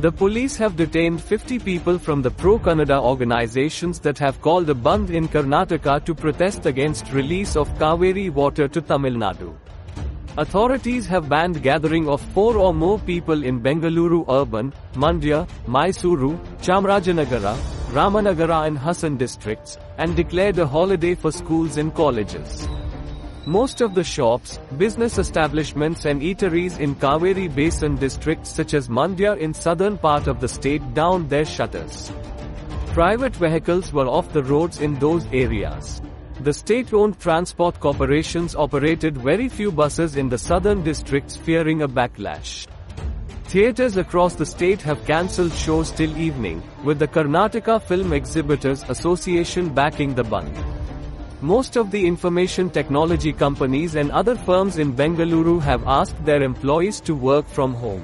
The police have detained 50 people from the pro-Kannada organizations that have called a bandh in Karnataka to protest against release of Cauvery water to Tamil Nadu. Authorities have banned gathering of four or more people in Bengaluru urban, Mandya, Mysuru, Chamarajanagara, Ramanagara and Hassan districts, and declared a holiday for schools and colleges. Most of the shops, business establishments and eateries in Cauvery Basin districts such as Mandya in southern part of the state downed their shutters. Private vehicles were off the roads in those areas. The state-owned transport corporations operated very few buses in the southern districts fearing a backlash. Theaters across the state have cancelled shows till evening, with the Karnataka Film Exhibitors Association backing the bandh. Most of the information technology companies and other firms in Bengaluru have asked their employees to work from home.